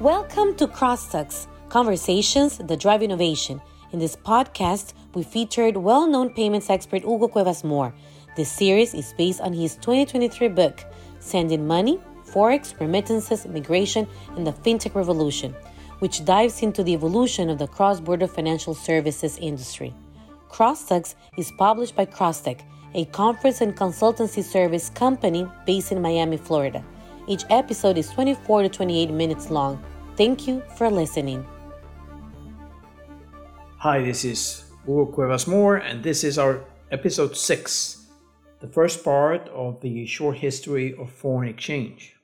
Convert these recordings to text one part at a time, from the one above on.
Welcome to Crosstalks, conversations that drive innovation. In this podcast, we featured well known payments expert Hugo Cuevas Mohr. This series is based on his 2023 book, Sending Money, Forex, Remittances, Migration, and the FinTech Revolution, which dives into the evolution of the cross border financial services industry. Crosstalks is published by Crosstech, a conference and consultancy service company based in Miami, Florida. Each episode is 24 to 28 minutes long. Thank you for listening. Hi, this is Hugo Cuevas Mohr, and this is our episode 6, the first part of the short history of foreign exchange.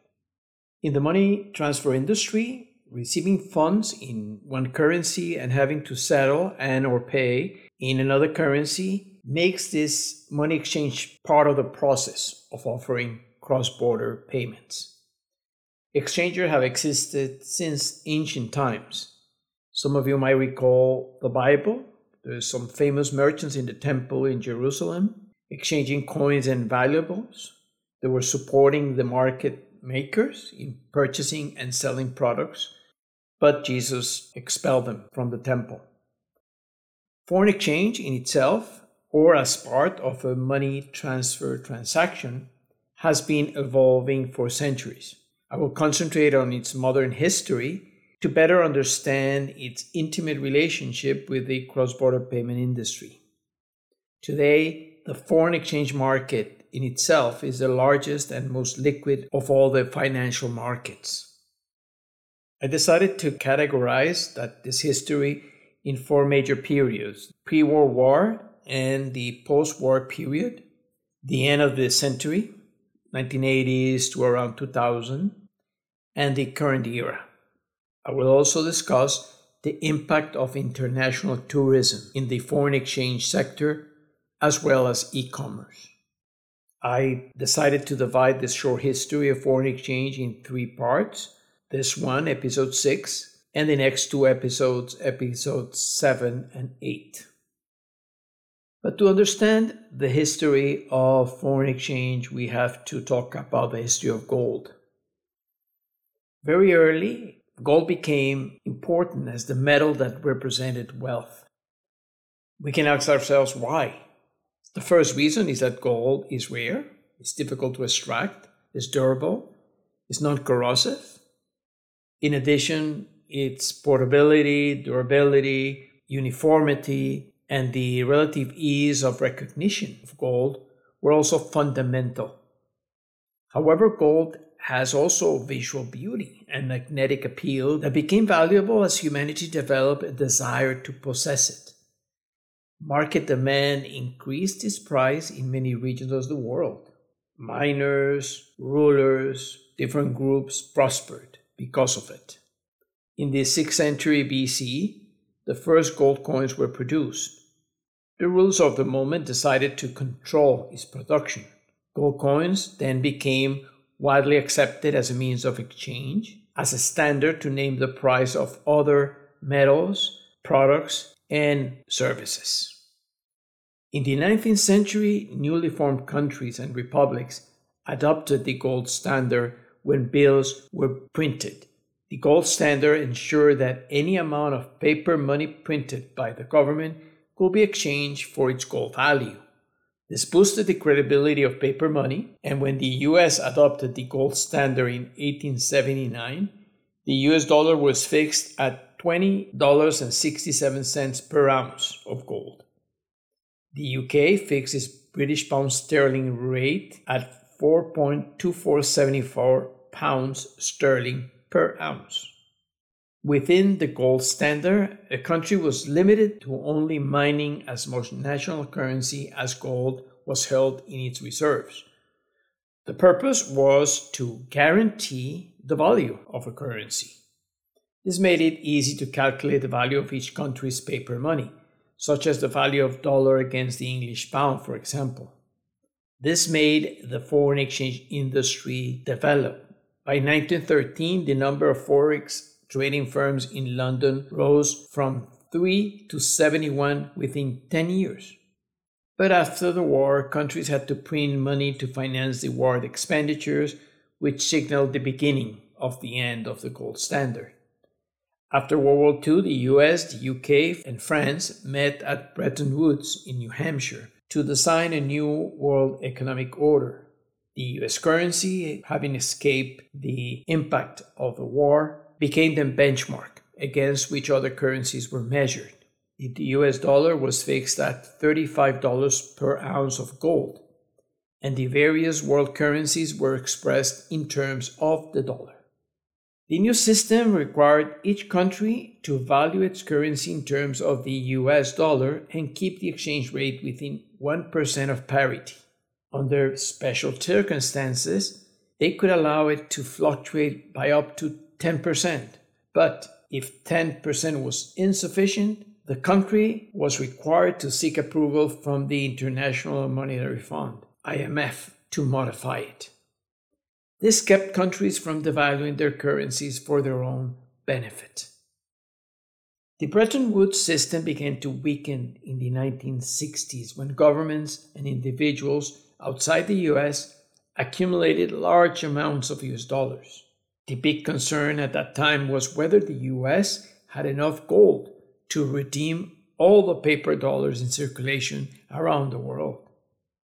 In the money transfer industry, receiving funds in one currency and having to settle and or pay in another currency makes this money exchange part of the process of offering cross-border payments. Exchangers have existed since ancient times. Some of you might recall the Bible. There's some famous merchants in the temple in Jerusalem exchanging coins and valuables. They were supporting the market makers in purchasing and selling products, but Jesus expelled them from the temple. Foreign exchange in itself, or as part of a money transfer transaction, has been evolving for centuries. I will concentrate on its modern history to better understand its intimate relationship with the cross border payment industry. Today, the foreign exchange market in itself is the largest and most liquid of all the financial markets. I decided to categorize that this history in four major periods pre World War and the post war period, the end of the century, 1980s to around 2000, and the current era. I will also discuss the impact of international tourism in the foreign exchange sector as well as e commerce. I decided to divide this short history of foreign exchange in three parts. This one, episode 6, and the next two episodes, episodes 7 and 8. But to understand the history of foreign exchange, we have to talk about the history of gold. Very early, gold became important as the metal that represented wealth. We can ask ourselves why. The first reason is that gold is rare, it's difficult to extract, it's durable, it's non corrosive. In addition, its portability, durability, uniformity, and the relative ease of recognition of gold were also fundamental. However, gold has also visual beauty and magnetic appeal that became valuable as humanity developed a desire to possess it. Market demand increased its price in many regions of the world. Miners, rulers, different groups prospered because of it. In the 6th century BC, the first gold coins were produced. The rulers of the moment decided to control its production. Gold coins then became widely accepted as a means of exchange, as a standard to name the price of other metals, products, and services. In the 19th century, newly formed countries and republics adopted the gold standard when bills were printed. The gold standard ensured that any amount of paper money printed by the government could be exchanged for its gold value. This boosted the credibility of paper money, and when the US adopted the gold standard in 1879, the US dollar was fixed at $20.67 per ounce of gold. The UK fixed its British pound sterling rate at 4.2474 pounds sterling per ounce. Within the gold standard, a country was limited to only mining as much national currency as gold was held in its reserves. The purpose was to guarantee the value of a currency. This made it easy to calculate the value of each country's paper money, such as the value of dollar against the English pound, for example. This made the foreign exchange industry develop. By 1913, the number of forex trading firms in London rose from 3 to 71 within 10 years. But after the war, countries had to print money to finance the war expenditures, which signaled the beginning of the end of the gold standard. After World War II, the US, the UK, and France met at Bretton Woods in New Hampshire to design a new world economic order. The US currency, having escaped the impact of the war, became the benchmark against which other currencies were measured. The US dollar was fixed at $35 per ounce of gold, and the various world currencies were expressed in terms of the dollar. The new system required each country to value its currency in terms of the US dollar and keep the exchange rate within 1% of parity. Under special circumstances, they could allow it to fluctuate by up to 10%. But if 10% was insufficient, the country was required to seek approval from the International Monetary Fund, IMF, to modify it. This kept countries from devaluing their currencies for their own benefit. The Bretton Woods system began to weaken in the 1960s when governments and individuals outside the US accumulated large amounts of US dollars. The big concern at that time was whether the US had enough gold to redeem all the paper dollars in circulation around the world.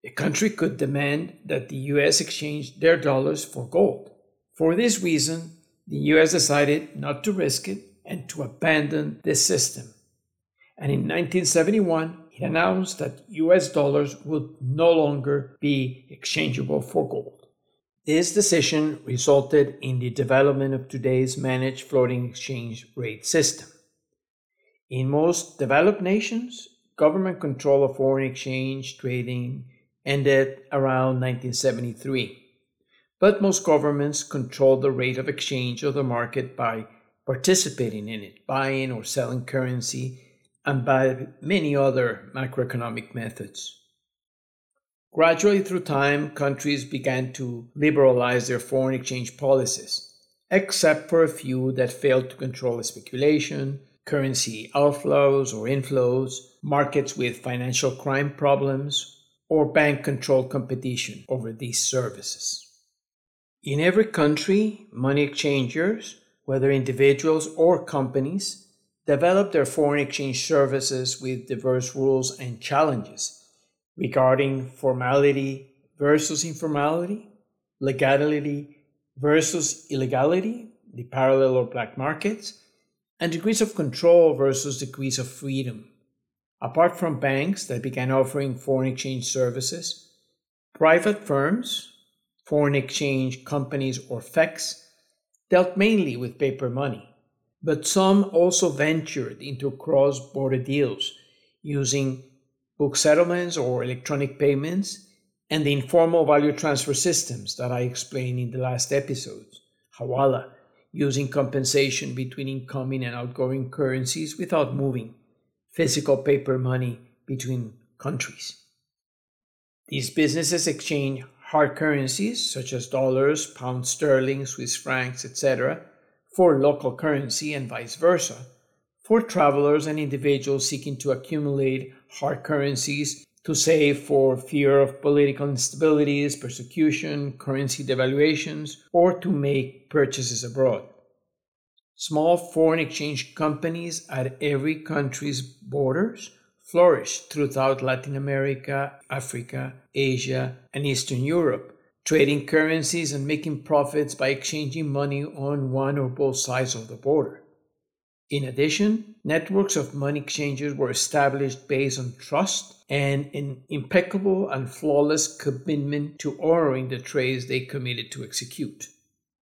A country could demand that the US exchange their dollars for gold. For this reason, the US decided not to risk it and to abandon this system. And in 1971, it announced that US dollars would no longer be exchangeable for gold. This decision resulted in the development of today's managed floating exchange rate system. In most developed nations, government control of foreign exchange trading ended around 1973. But most governments control the rate of exchange of the market by participating in it, buying or selling currency, and by many other macroeconomic methods. Gradually, through time, countries began to liberalize their foreign exchange policies, except for a few that failed to control speculation, currency outflows or inflows, markets with financial crime problems, or bank controlled competition over these services. In every country, money exchangers, whether individuals or companies, develop their foreign exchange services with diverse rules and challenges regarding formality versus informality, legality versus illegality, the parallel or black markets, and degrees of control versus degrees of freedom. Apart from banks that began offering foreign exchange services, private firms, foreign exchange companies or FECs, dealt mainly with paper money, but some also ventured into cross border deals using book settlements or electronic payments and the informal value transfer systems that I explained in the last episodes, Hawala, using compensation between incoming and outgoing currencies without moving physical paper money between countries. These businesses exchange hard currencies such as dollars, pounds sterling, Swiss francs, etc., for local currency and vice versa, for travelers and individuals seeking to accumulate hard currencies to save for fear of political instabilities, persecution, currency devaluations, or to make purchases abroad. Small foreign exchange companies at every country's borders flourished throughout Latin America, Africa, Asia, and Eastern Europe, trading currencies and making profits by exchanging money on one or both sides of the border. In addition, networks of money exchangers were established based on trust and an impeccable and flawless commitment to honoring the trades they committed to execute.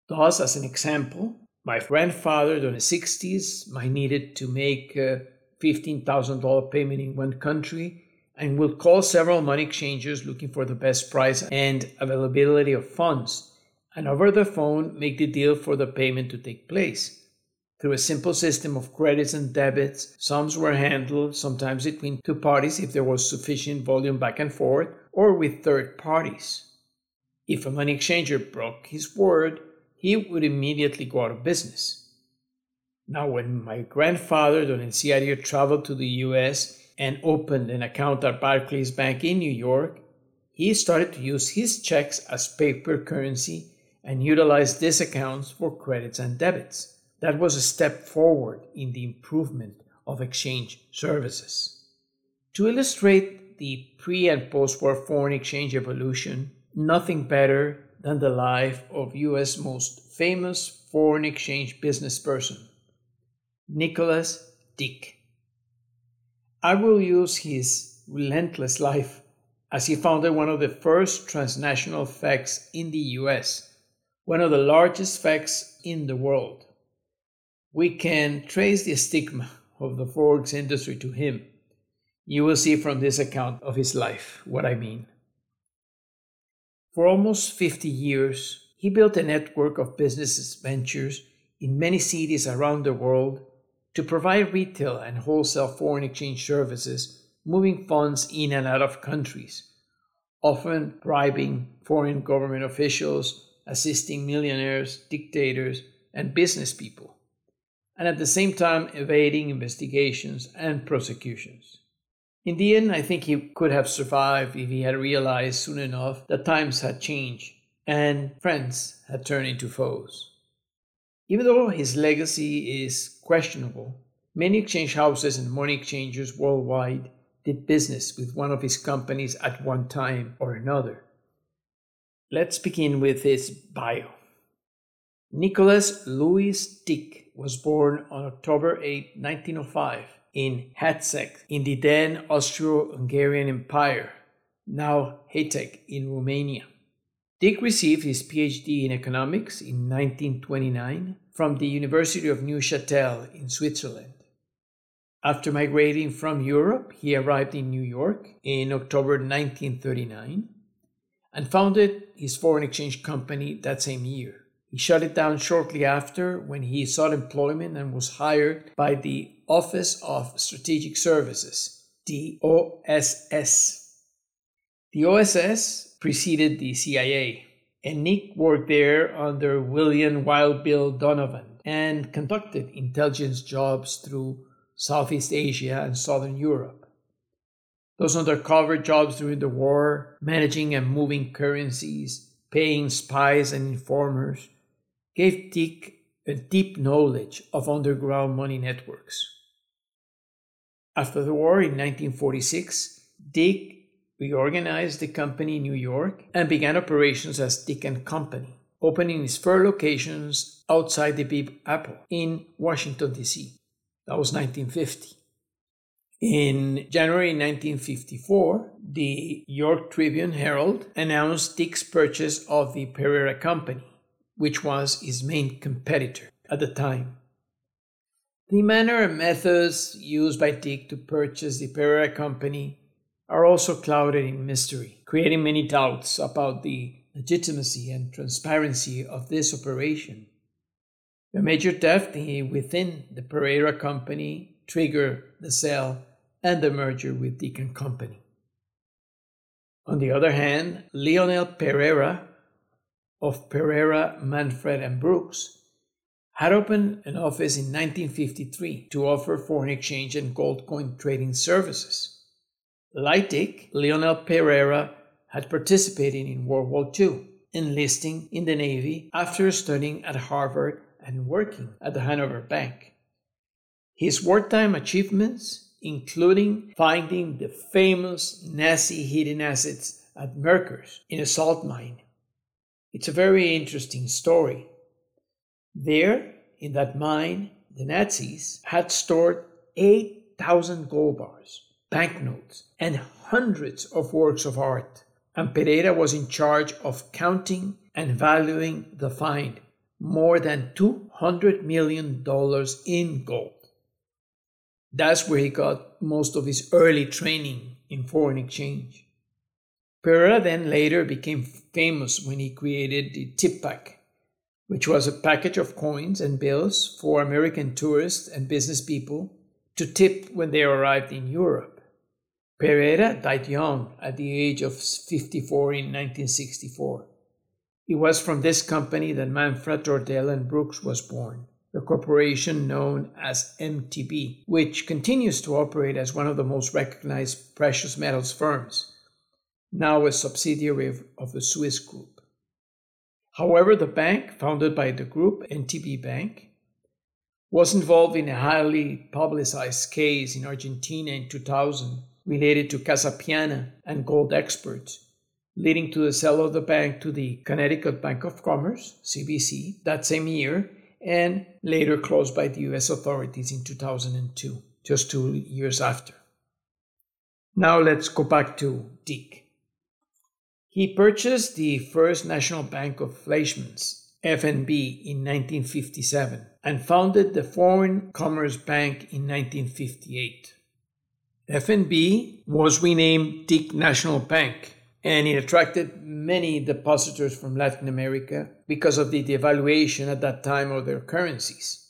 Thus, as an example, my grandfather in the 60s might needed to make uh, a $15,000 payment in one country and will call several money exchangers looking for the best price and availability of funds and over the phone make the deal for the payment to take place. Through a simple system of credits and debits, sums were handled sometimes between two parties if there was sufficient volume back and forth, or with third parties. If a money exchanger broke his word, he would immediately go out of business. Now, when my grandfather, Don Enciario, traveled to the US and opened an account at Barclays Bank in New York, he started to use his checks as paper currency and utilized these accounts for credits and debits. That was a step forward in the improvement of exchange services. To illustrate the pre and post war foreign exchange evolution, nothing better than the life of US most famous foreign exchange business person, Nicholas Deak. I will use his relentless life as he founded one of the first transnational FECs in the US, one of the largest FECs in the world. We can trace the stigma of the Forex industry to him. You will see from this account of his life what I mean. For almost 50 years, he built a network of business ventures in many cities around the world to provide retail and wholesale foreign exchange services, moving funds in and out of countries, often bribing foreign government officials, assisting millionaires, dictators, and business people, and at the same time evading investigations and prosecutions. In the end, I think he could have survived if he had realized soon enough that times had changed and friends had turned into foes. Even though his legacy is questionable, many exchange houses and money exchangers worldwide did business with one of his companies at one time or another. Let's begin with his bio. Nicholas Louis Deak was born on October 8, 1905 in Hatzek in the then Austro-Hungarian Empire, now Hajduk in Romania. Deak received his PhD in economics in 1929 from the University of Neuchâtel in Switzerland. After migrating from Europe, he arrived in New York in October 1939 and founded his foreign exchange company that same year. He shut it down shortly after when he sought employment and was hired by the Office of Strategic Services, the OSS. The OSS preceded the CIA, and Nick worked there under William Wild Bill Donovan and conducted intelligence jobs through Southeast Asia and Southern Europe. Those undercover jobs during the war, managing and moving currencies, paying spies and informers, gave Deak a deep knowledge of underground money networks. After the war in 1946, Deak reorganized the company in New York and began operations as Deak and Company, opening its first locations outside the Big Apple in Washington, D.C. That was 1950. In January 1954, the York Tribune Herald announced Deak's purchase of the Perera Company, which was his main competitor at the time. The manner and methods used by Deak to purchase the Perera Company are also clouded in mystery, creating many doubts about the legitimacy and transparency of this operation. The major theft within the Perera Company triggered the sale and the merger with and Company. On the other hand, Lionel Perera of Perera, Manfred, and Brooks, had opened an office in 1953 to offer foreign exchange and gold coin trading services. Like Deak, Lionel Perera had participated in World War II, enlisting in the Navy after studying at Harvard and working at the Hanover Bank. His wartime achievements, including finding the famous Nazi hidden assets at Merkers in a salt mine it's a very interesting story. There, in that mine, the Nazis had stored 8,000 gold bars, banknotes, and hundreds of works of art. And Perera was in charge of counting and valuing the find more than $200 million in gold. That's where he got most of his early training in foreign exchange. Perera then later became famous when he created the tip pack, which was a package of coins and bills for American tourists and business people to tip when they arrived in Europe. Perera died young at the age of 54 in 1964. It was from this company that Manfra Tordella and Brooks was born, the corporation known as MTB, which continues to operate as one of the most recognized precious metals firms now a subsidiary of the Swiss Group. However, the bank, founded by the group, MTB Bank, was involved in a highly publicized case in Argentina in 2000 related to Casapiana and gold experts, leading to the sale of the bank to the Connecticut Bank of Commerce, CBC, that same year, and later closed by the US authorities in 2002, just two years after. Now let's go back to Deak. He purchased the First National Bank of Fleischmann's FNB in 1957 and founded the Foreign Commerce Bank in 1958. FNB was renamed Deak National Bank and it attracted many depositors from Latin America because of the devaluation at that time of their currencies.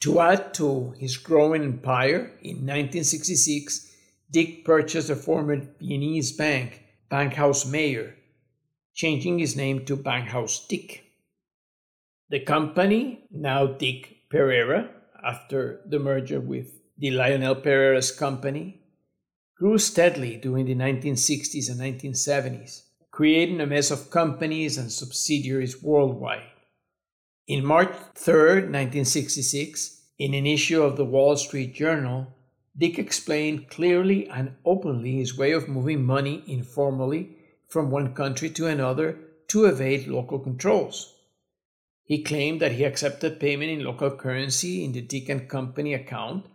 To add to his growing empire, in 1966, Deak purchased a former Viennese bank, Bankhaus Meyer, changing his name to Bankhaus Deak. The company, now Deak Perera, after the merger with the Lionel Perera's company, grew steadily during the 1960s and 1970s, creating a mess of companies and subsidiaries worldwide. In March 3, 1966, in an issue of the Wall Street Journal, Deak explained clearly and openly his way of moving money informally from one country to another to evade local controls. He claimed that he accepted payment in local currency in the Deak and Company account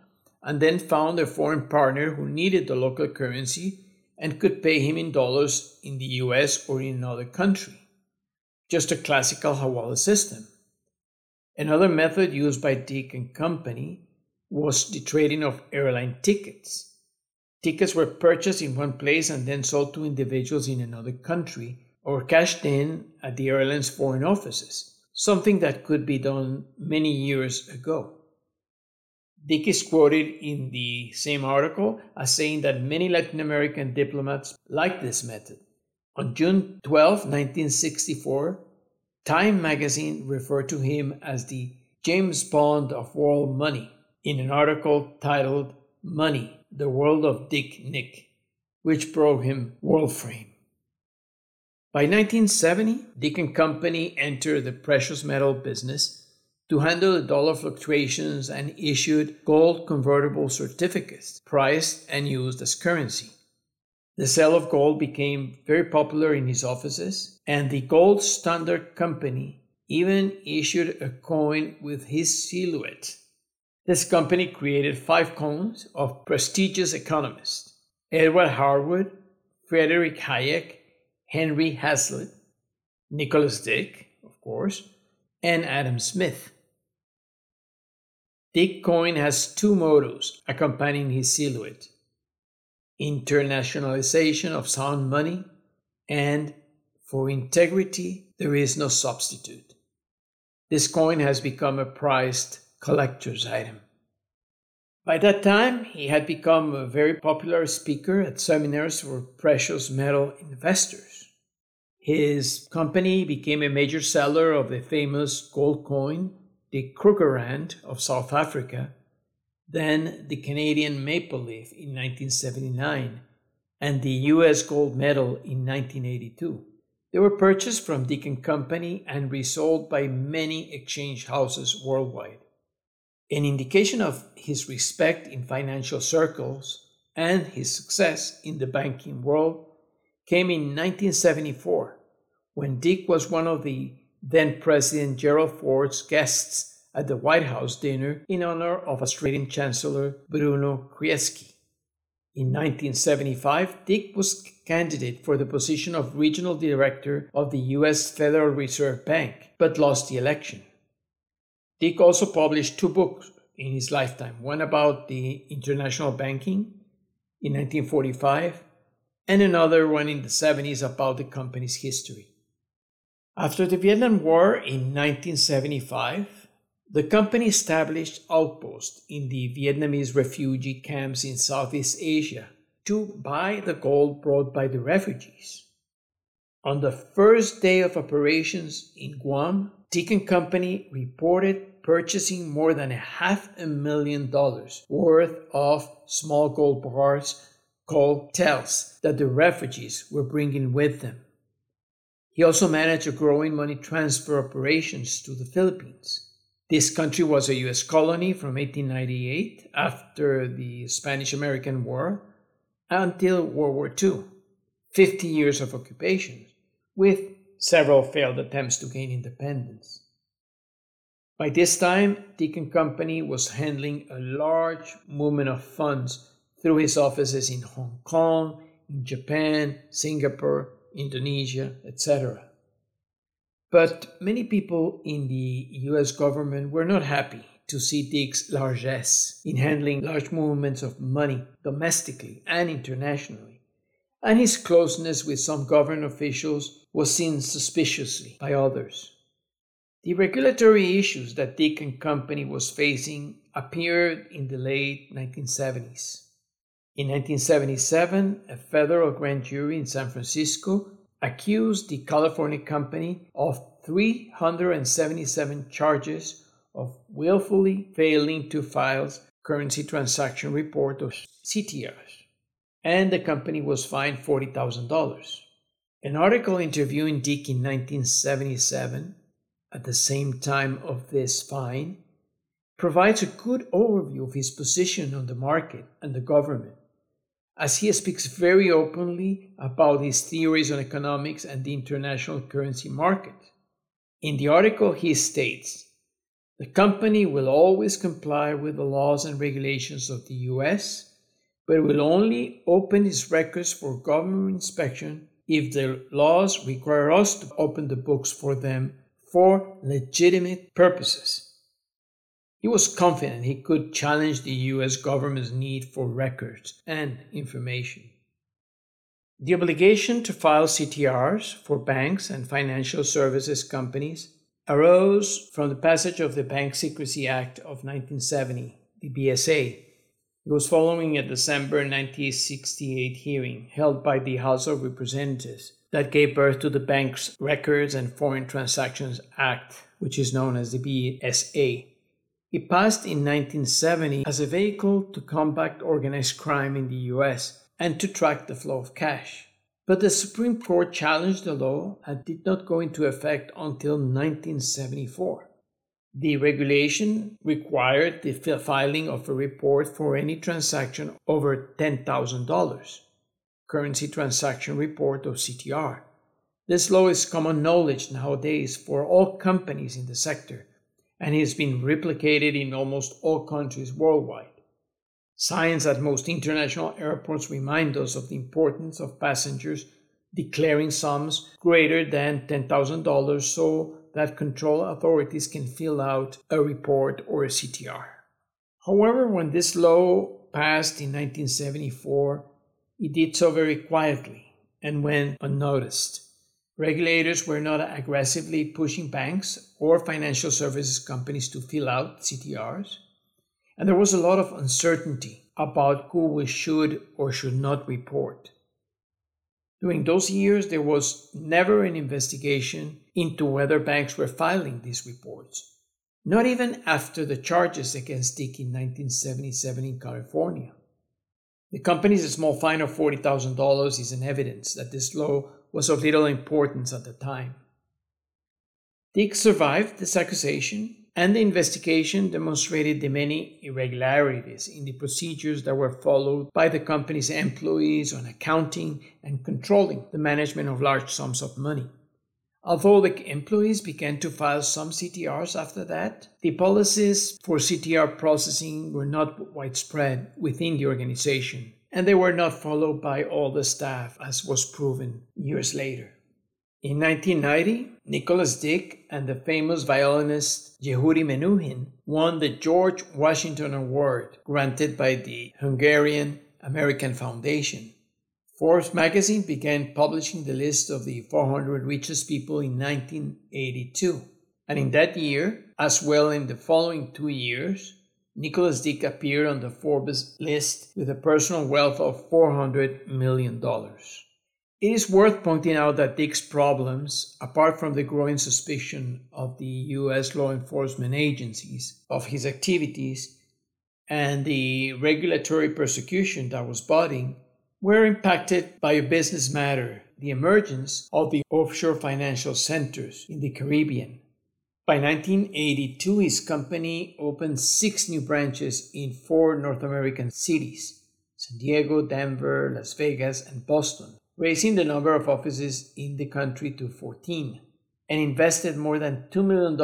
and then found a foreign partner who needed the local currency and could pay him in dollars in the US or in another country. Just a classical Hawala system. Another method used by Deak and Company was the trading of airline tickets. Tickets were purchased in one place and then sold to individuals in another country or cashed in at the airline's foreign offices something that could be done many years ago. Deak is quoted in the same article as saying that many Latin American diplomats like this method. On June 12, 1964, Time magazine referred to him as the James Bond of world money in an article titled Money, the World of Deak Nick, which brought him world fame. By 1970, Deak and Company entered the precious metal business to handle the dollar fluctuations and issued gold convertible certificates priced and used as currency. The sale of gold became very popular in his offices, and the Gold Standard Company even issued a coin with his silhouette. This company created five coins of prestigious economists Edward Harwood, Frederick Hayek, Henry Hazlitt, Nicholas Deak, of course, and Adam Smith. Deak Coin has two mottos accompanying his silhouette internationalization of sound money and for integrity there is no substitute. This coin has become a prized collector's item. By that time, he had become a very popular speaker at seminars for precious metal investors. His company became a major seller of the famous gold coin, the Krugerrand of South Africa, then the Canadian Maple Leaf in 1979, and the US gold medal in 1982. They were purchased from Deacon Company and resold by many exchange houses worldwide. An indication of his respect in financial circles and his success in the banking world came in 1974 when Deak was one of the then President Gerald Ford's guests at the White House dinner in honor of Australian Chancellor Bruno Kreisky. In 1975, Deak was candidate for the position of regional director of the U.S. Federal Reserve Bank, but lost the election. Deak also published two books in his lifetime one about the international banking in 1945 and another one in the 70s about the company's history. After the Vietnam War in 1975, the company established outposts in the Vietnamese refugee camps in Southeast Asia to buy the gold brought by the refugees. On the first day of operations in Guam, And Company reported purchasing more than a half a million dollars worth of small gold bars called taels that the refugees were bringing with them. He also managed a growing money transfer operations to the Philippines. This country was a U.S. colony from 1898 after the Spanish American War until World War II, 50 years of occupation, with several failed attempts to gain independence. By this time, and Company was handling a large movement of funds through his offices in Hong Kong, in Japan, Singapore, Indonesia, etc. But many people in the US government were not happy to see Deak's largesse in handling large movements of money domestically and internationally, and his closeness with some government officials was seen suspiciously by others. The regulatory issues that Deak and Company was facing appeared in the late 1970s. In 1977, a federal grand jury in San Francisco accused the California company of 377 charges of willfully failing to file currency transaction report of CTRs, and the company was fined $40,000. An article interviewing Deak in 1977, at the same time of this fine, provides a good overview of his position on the market and the government as he speaks very openly about his theories on economics and the international currency market. In the article, he states The company will always comply with the laws and regulations of the US, but will only open its records for government inspection if the laws require us to open the books for them for legitimate purposes. He was confident he could challenge the US government's need for records and information. The obligation to file CTRs for banks and financial services companies arose from the passage of the Bank Secrecy Act of 1970, the BSA. It was following a December 1968 hearing held by the House of Representatives that gave birth to the Banks Records and Foreign Transactions Act, which is known as the BSA. It passed in 1970 as a vehicle to combat organized crime in the US and to track the flow of cash. But the Supreme Court challenged the law and did not go into effect until 1974. The regulation required the filing of a report for any transaction over $10,000, currency transaction report or CTR. This law is common knowledge nowadays for all companies in the sector and has been replicated in almost all countries worldwide. Signs at most international airports remind us of the importance of passengers declaring sums greater than $10,000 so that control authorities can fill out a report or a CTR. However, when this law passed in 1974, it did so very quietly and went unnoticed. Regulators were not aggressively pushing banks or financial services companies to fill out CTRs, and there was a lot of uncertainty about who we should or should not report. During those years, there was never an investigation into whether banks were filing these reports, not even after the charges against Deak in 1977 in California. The company's small fine of $40,000 is an evidence that this law was of little importance at the time. Deak survived this accusation, and the investigation demonstrated the many irregularities in the procedures that were followed by the company's employees on accounting and controlling the management of large sums of money. Although the employees began to file some CTRs after that, the policies for CTR processing were not widespread within the organization and they were not followed by all the staff, as was proven years later. In 1990, Nicholas Deak and the famous violinist Yehudi Menuhin won the George Washington Award granted by the Hungarian American Foundation. Forbes magazine began publishing the list of the 400 richest people in 1982. And in that year, as well in the following two years, Nicholas Deak appeared on the Forbes list with a personal wealth of $400 million. It is worth pointing out that Deak's problems, apart from the growing suspicion of the U.S. law enforcement agencies of his activities and the regulatory persecution that was budding, were impacted by a business matter the emergence of the offshore financial centers in the Caribbean By 1982, his company opened six new branches in four North American cities San Diego, Denver, Las Vegas, and Boston, raising the number of offices in the country to 14, and invested more than $2 million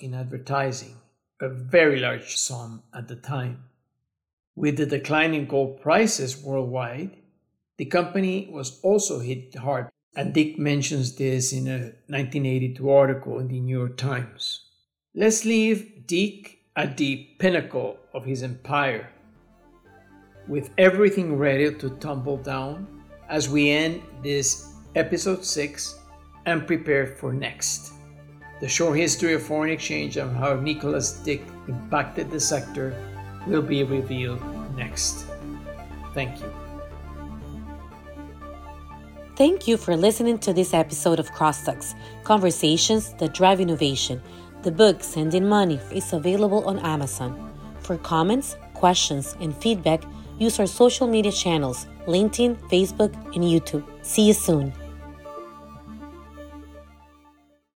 in advertising, a very large sum at the time. With the decline in gold prices worldwide, the company was also hit hard and Deak mentions this in a 1982 article in the New York Times. Let's leave Deak at the pinnacle of his empire, with everything ready to tumble down as we end this episode 6 and prepare for next. The short history of foreign exchange and how Nicholas Deak impacted the sector will be revealed next. Thank you. Thank you for listening to this episode of Crosstalks Conversations that Drive Innovation. The book Sending Money is available on Amazon. For comments, questions, and feedback, use our social media channels LinkedIn, Facebook, and YouTube. See you soon.